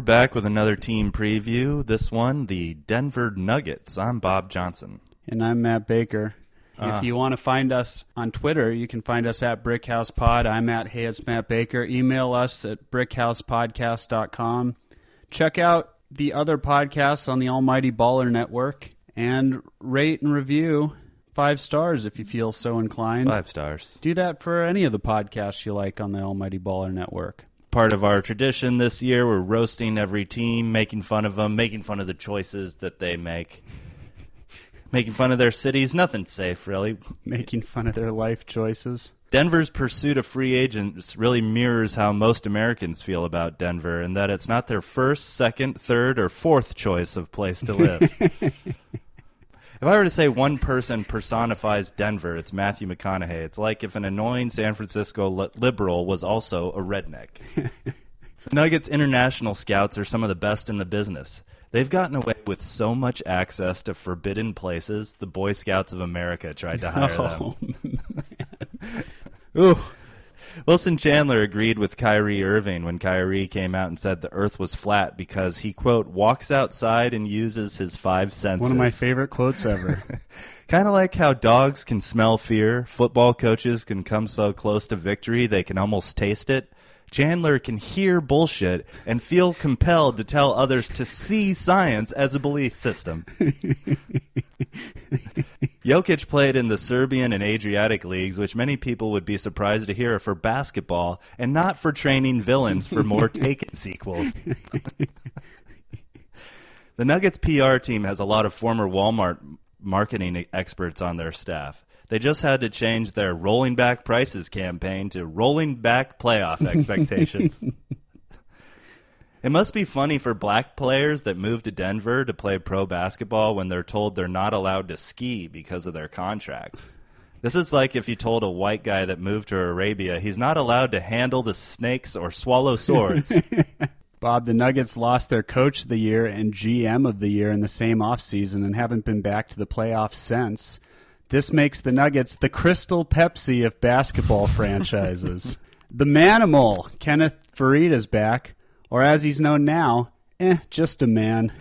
We're back with another team preview. This one, the Denver Nuggets. I'm Bob Johnson. And I'm Matt Baker. Ah. If you want to find us on Twitter, you can find us at BrickHousePod. I'm at Hey, it's Matt Baker. Email us at brickhousepodcast.com. Check out the other podcasts on the Almighty Baller Network and rate and review five stars if you feel so inclined. Five stars. Do that for any of the podcasts you like on the Almighty Baller Network. Part of our tradition this year, we're roasting every team, making fun of them, making fun of the choices that they make, making fun of their cities. Nothing safe, really. Making fun of their life choices. Denver's pursuit of free agents really mirrors how most Americans feel about Denver, in that it's not their first, second, third, or fourth choice of place to live. If I were to say one person personifies Denver, it's Matthew McConaughey. It's like if an annoying San Francisco liberal was also a redneck. Nuggets international scouts are some of the best in the business. They've gotten away with so much access to forbidden places, the Boy Scouts of America tried to hire oh, them. Ooh. Wilson Chandler agreed with Kyrie Irving when Kyrie came out and said the earth was flat because he, quote, walks outside and uses his five senses. One of my favorite quotes ever. Kind of like how dogs can smell fear, football coaches can come so close to victory they can almost taste it. Chandler can hear bullshit and feel compelled to tell others to see science as a belief system. Jokic played in the Serbian and Adriatic leagues, which many people would be surprised to hear are for basketball and not for training villains for more Taken sequels. The Nuggets PR team has a lot of former Walmart marketing experts on their staff. They just had to change their rolling back prices campaign to rolling back playoff expectations. it must be funny for black players that move to Denver to play pro basketball when they're told they're not allowed to ski because of their contract. This is like if you told a white guy that moved to Arabia he's not allowed to handle the snakes or swallow swords. Bob, the Nuggets lost their coach of the year and GM of the year in the same offseason and haven't been back to the playoffs since. This makes the Nuggets the Crystal Pepsi of basketball franchises. The Manimal, Kenneth Faried is back, or as he's known now, eh, just a man.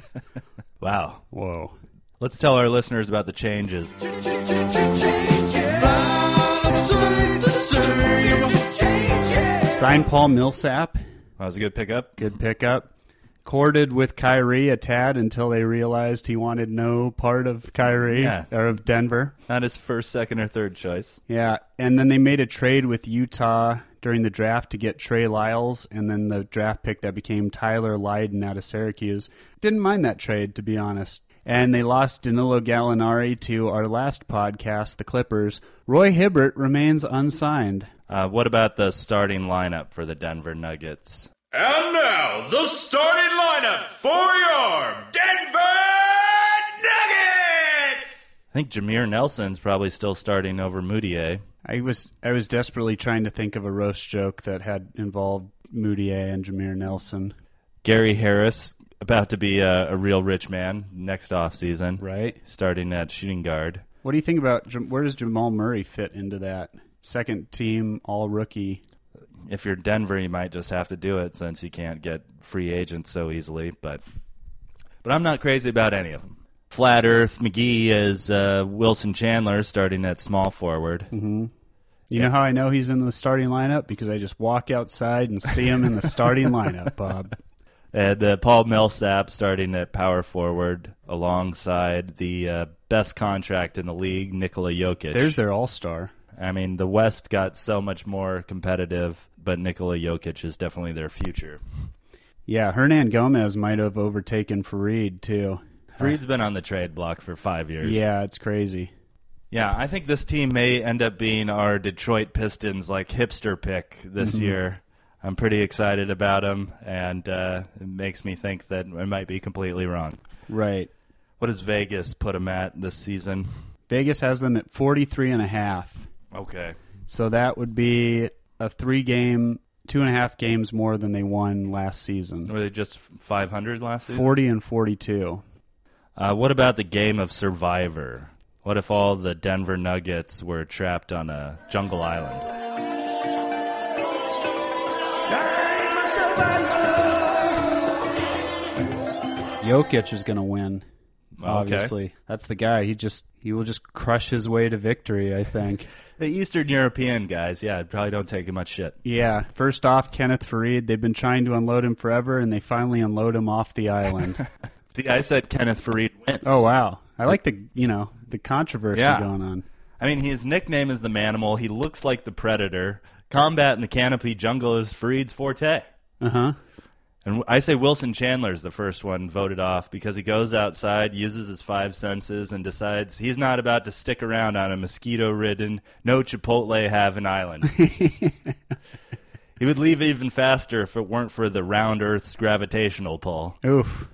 wow. Whoa. Let's tell our listeners about the changes. Signed Paul Millsap, That was a good pickup. good pickup. Courted with Kyrie a tad until they realized he wanted no part of Kyrie Yeah. or of Denver. Not his first, second, or third choice. Yeah, and then they made a trade with Utah during the draft to get Trey Lyles, and then the draft pick that became Tyler Lydon out of Syracuse. Didn't mind that trade, to be honest. And they lost Danilo Gallinari to our last podcast, the Clippers. Roy Hibbert remains unsigned. Uh, what about the starting lineup for the Denver Nuggets? And now, the starting lineup for your Denver Nuggets! I think Jameer Nelson's probably still starting over Mudiay. I was I was desperately trying to think of a roast joke that had involved Mudiay and Jameer Nelson. Gary Harris, about to be a, a real rich man next off season, Right? starting at shooting guard. What do you think about where does Jamal Murray fit into that second team all rookie? If you're Denver, you might just have to do it since you can't get free agents so easily. But, but I'm not crazy about any of them. Flat Earth McGee is uh, Wilson Chandler starting at small forward. You know how I know he's in the starting lineup because I just walk outside and see him in the starting lineup, Bob. And uh, Paul Millsap starting at power forward alongside the uh, best contract in the league, Nikola Jokic. There's their all-star. I mean, the West got so much more competitive, but Nikola Jokic is definitely their future. Yeah, Hernangomez might have overtaken Faried too. Faried's been on the trade block for five years. Yeah, it's crazy. Yeah, I think this team may end up being our Detroit Pistons like hipster pick this year. I'm pretty excited about them, and uh, it makes me think that I might be completely wrong. Right. What does Vegas put them at this season? Vegas has them at 43 and a half. Okay. So that would be a three game, two and a half games more than they won last season. Were they just 500 last season? 40 and 42. Uh, what about the game of Survivor? What if all the Denver Nuggets were trapped on a jungle island? Jokic is going to win. Obviously, that's the guy. He just he will just crush his way to victory. I think. The Eastern European guys, yeah, probably don't take much shit. Yeah. First off, Kenneth Faried. They've been trying to unload him forever, and they finally unload him off the island. See, I said Kenneth Faried wins. oh wow! I like the you know the controversy Yeah. going on. I mean, his nickname is the Manimal. He looks like the Predator. Combat in the canopy jungle is Faried's forte. Uh huh. And I say Wilson Chandler is the first one voted off because he goes outside, uses his five senses, and decides he's not about to stick around on a mosquito ridden, no Chipotle having island. he would leave even faster if it weren't for the round Earth's gravitational pull. Oof.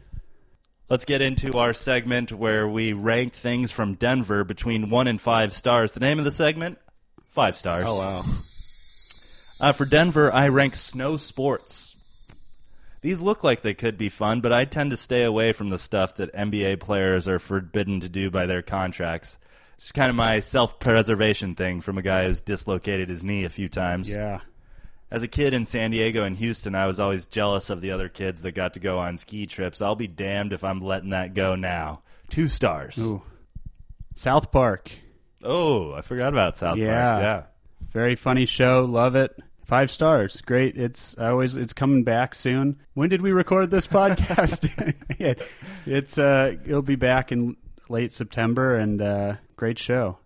Let's get into our segment where we rank things from Denver between one and five stars. The name of the segment? Five stars. Oh wow. Uh, for Denver, I rank snow sports. These look like they could be fun, but I tend to stay away from the stuff that NBA players are forbidden to do by their contracts. It's kind of my self preservation thing from a guy who's dislocated his knee a few times. Yeah. As a kid in San Diego and Houston, I was always jealous of the other kids that got to go on ski trips. I'll be damned if I'm letting that go now. Two stars. Ooh. South Park. Oh, I forgot about South Yeah. Park. Yeah. Very funny show. Love it. Five stars. Great. It's I always it's coming back soon. When did we record this podcast? Yeah. it's uh it'll be back in late September and uh great show.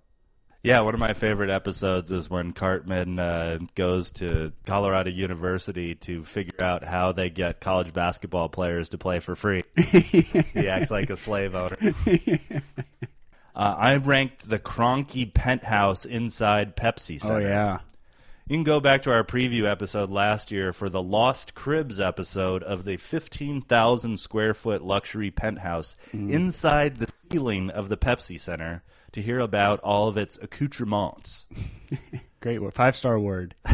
Yeah, one of my favorite episodes is when Cartman uh, goes to Colorado University to figure out how they get college basketball players to play for free. he acts like a slave owner. Uh, I ranked the Kroenke penthouse inside Pepsi Center. Oh yeah. You can go back to our preview episode last year for the Lost Cribs episode of the 15,000 square foot luxury penthouse mm-hmm. inside the ceiling of the Pepsi Center to hear about all of its accoutrements. Great word. Five star word.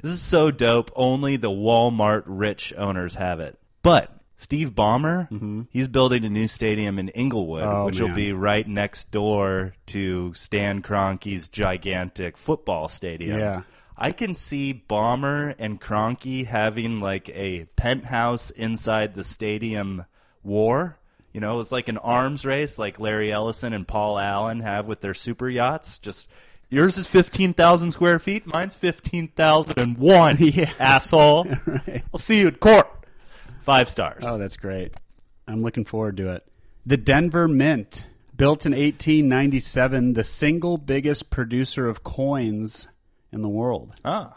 This is so dope. Only the Walmart rich owners have it. But Steve Ballmer, mm-hmm. he's building a new stadium in Inglewood, Oh, which will be right next door to Stan Kroenke's gigantic football stadium. Yeah. I can see Ballmer and Kroenke having like a penthouse inside the stadium war. You know, it's like an arms race like Larry Ellison and Paul Allen have with their super yachts. Just yours is 15,000 square feet, mine's 15,001. Yeah. Asshole. Right. I'll see you at court. Five stars. Oh, that's great. I'm looking forward to it. The Denver Mint, built in 1897, the single biggest producer of coins in the world. Ah.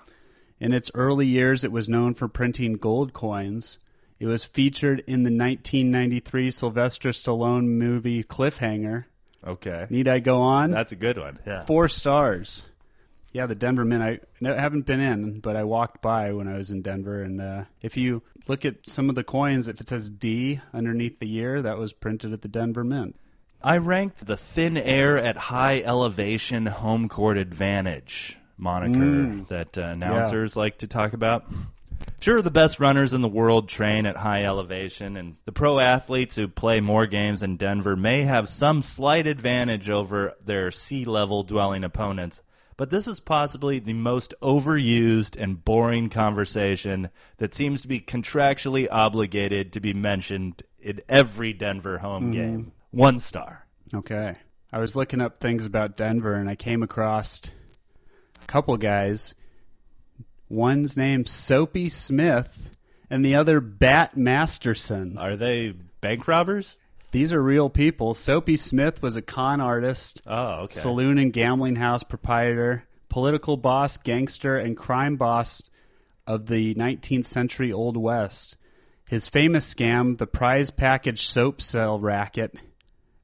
In its early years, it was known for printing gold coins. It was featured in the 1993 Sylvester Stallone movie Cliffhanger. Okay. Need I go on? That's a good one. Yeah. Four stars. Yeah, the Denver Mint. I haven't been in, but I walked by when I was in Denver. And uh, if you look at some of the coins, if it says D underneath the year, that was printed at the Denver Mint. I ranked the thin air at high elevation home court advantage moniker that uh, announcers like to talk about. Sure, the best runners in the world train at high elevation, and the pro athletes who play more games in Denver may have some slight advantage over their sea level dwelling opponents. But this is possibly the most overused and boring conversation that seems to be contractually obligated to be mentioned in every Denver home game. One star. Okay. I was looking up things about Denver, and I came across couple guys. One's named Soapy Smith, and the other Bat Masterson. Are they bank robbers? These are real people. Soapy Smith was a con artist, Oh, okay. saloon and gambling house proprietor, political boss, gangster, and crime boss of the 19th century Old West. His famous scam, the prize package soap sell racket,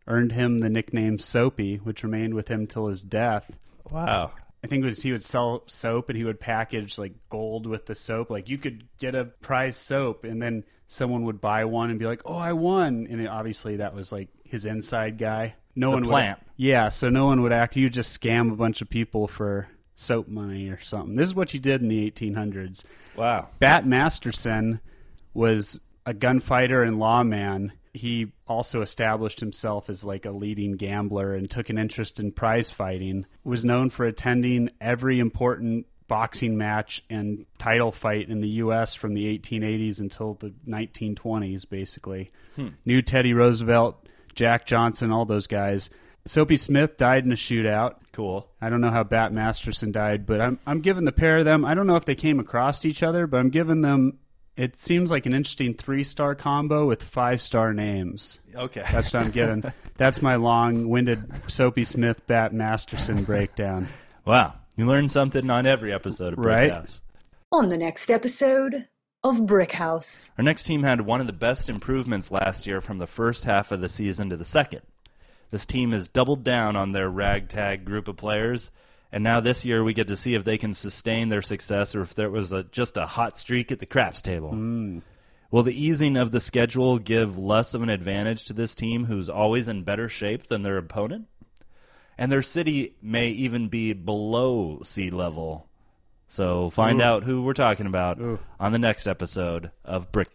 earned him the nickname Soapy, which remained with him till his death. wow. I think it was he would sell soap and he would package like gold with the soap. Like you could get a prize soap and then someone would buy one and be like, "Oh, I won!" And it, obviously that was like his inside guy. No The one plant. would. Yeah, so no one would act. You just scam a bunch of people for soap money or something. This is what you did in the 1800s. Wow. Bat Masterson was a gunfighter and lawman. He also established himself as like a leading gambler and took an interest in prize fighting. Was known for attending every important boxing match and title fight in the U.S. from the 1880s until the 1920s, basically. Hmm. Knew Teddy Roosevelt, Jack Johnson, all those guys. Soapy Smith died in a shootout. Cool. I don't know how Bat Masterson died, but I'm I'm giving the pair of them. I don't know if they came across each other, but I'm giving them. It seems like an interesting three star combo with five star names. Okay. That's what I'm giving. That's my long winded Soapy Smith Bat Masterson breakdown. wow. You learn something on every episode of Brick Right. House. On the next episode of Brick House. Our next team had one of the best improvements last year from the first half of the season to the second. This team has doubled down on their ragtag group of players, and now this year we get to see if they can sustain their success or if there was a, just a hot streak at the craps table. Hmm. Will the easing of the schedule give less of an advantage to this team who's always in better shape than their opponent? And their city may even be below sea level. So find Ooh. out who we're talking about Ooh. on the next episode of Brick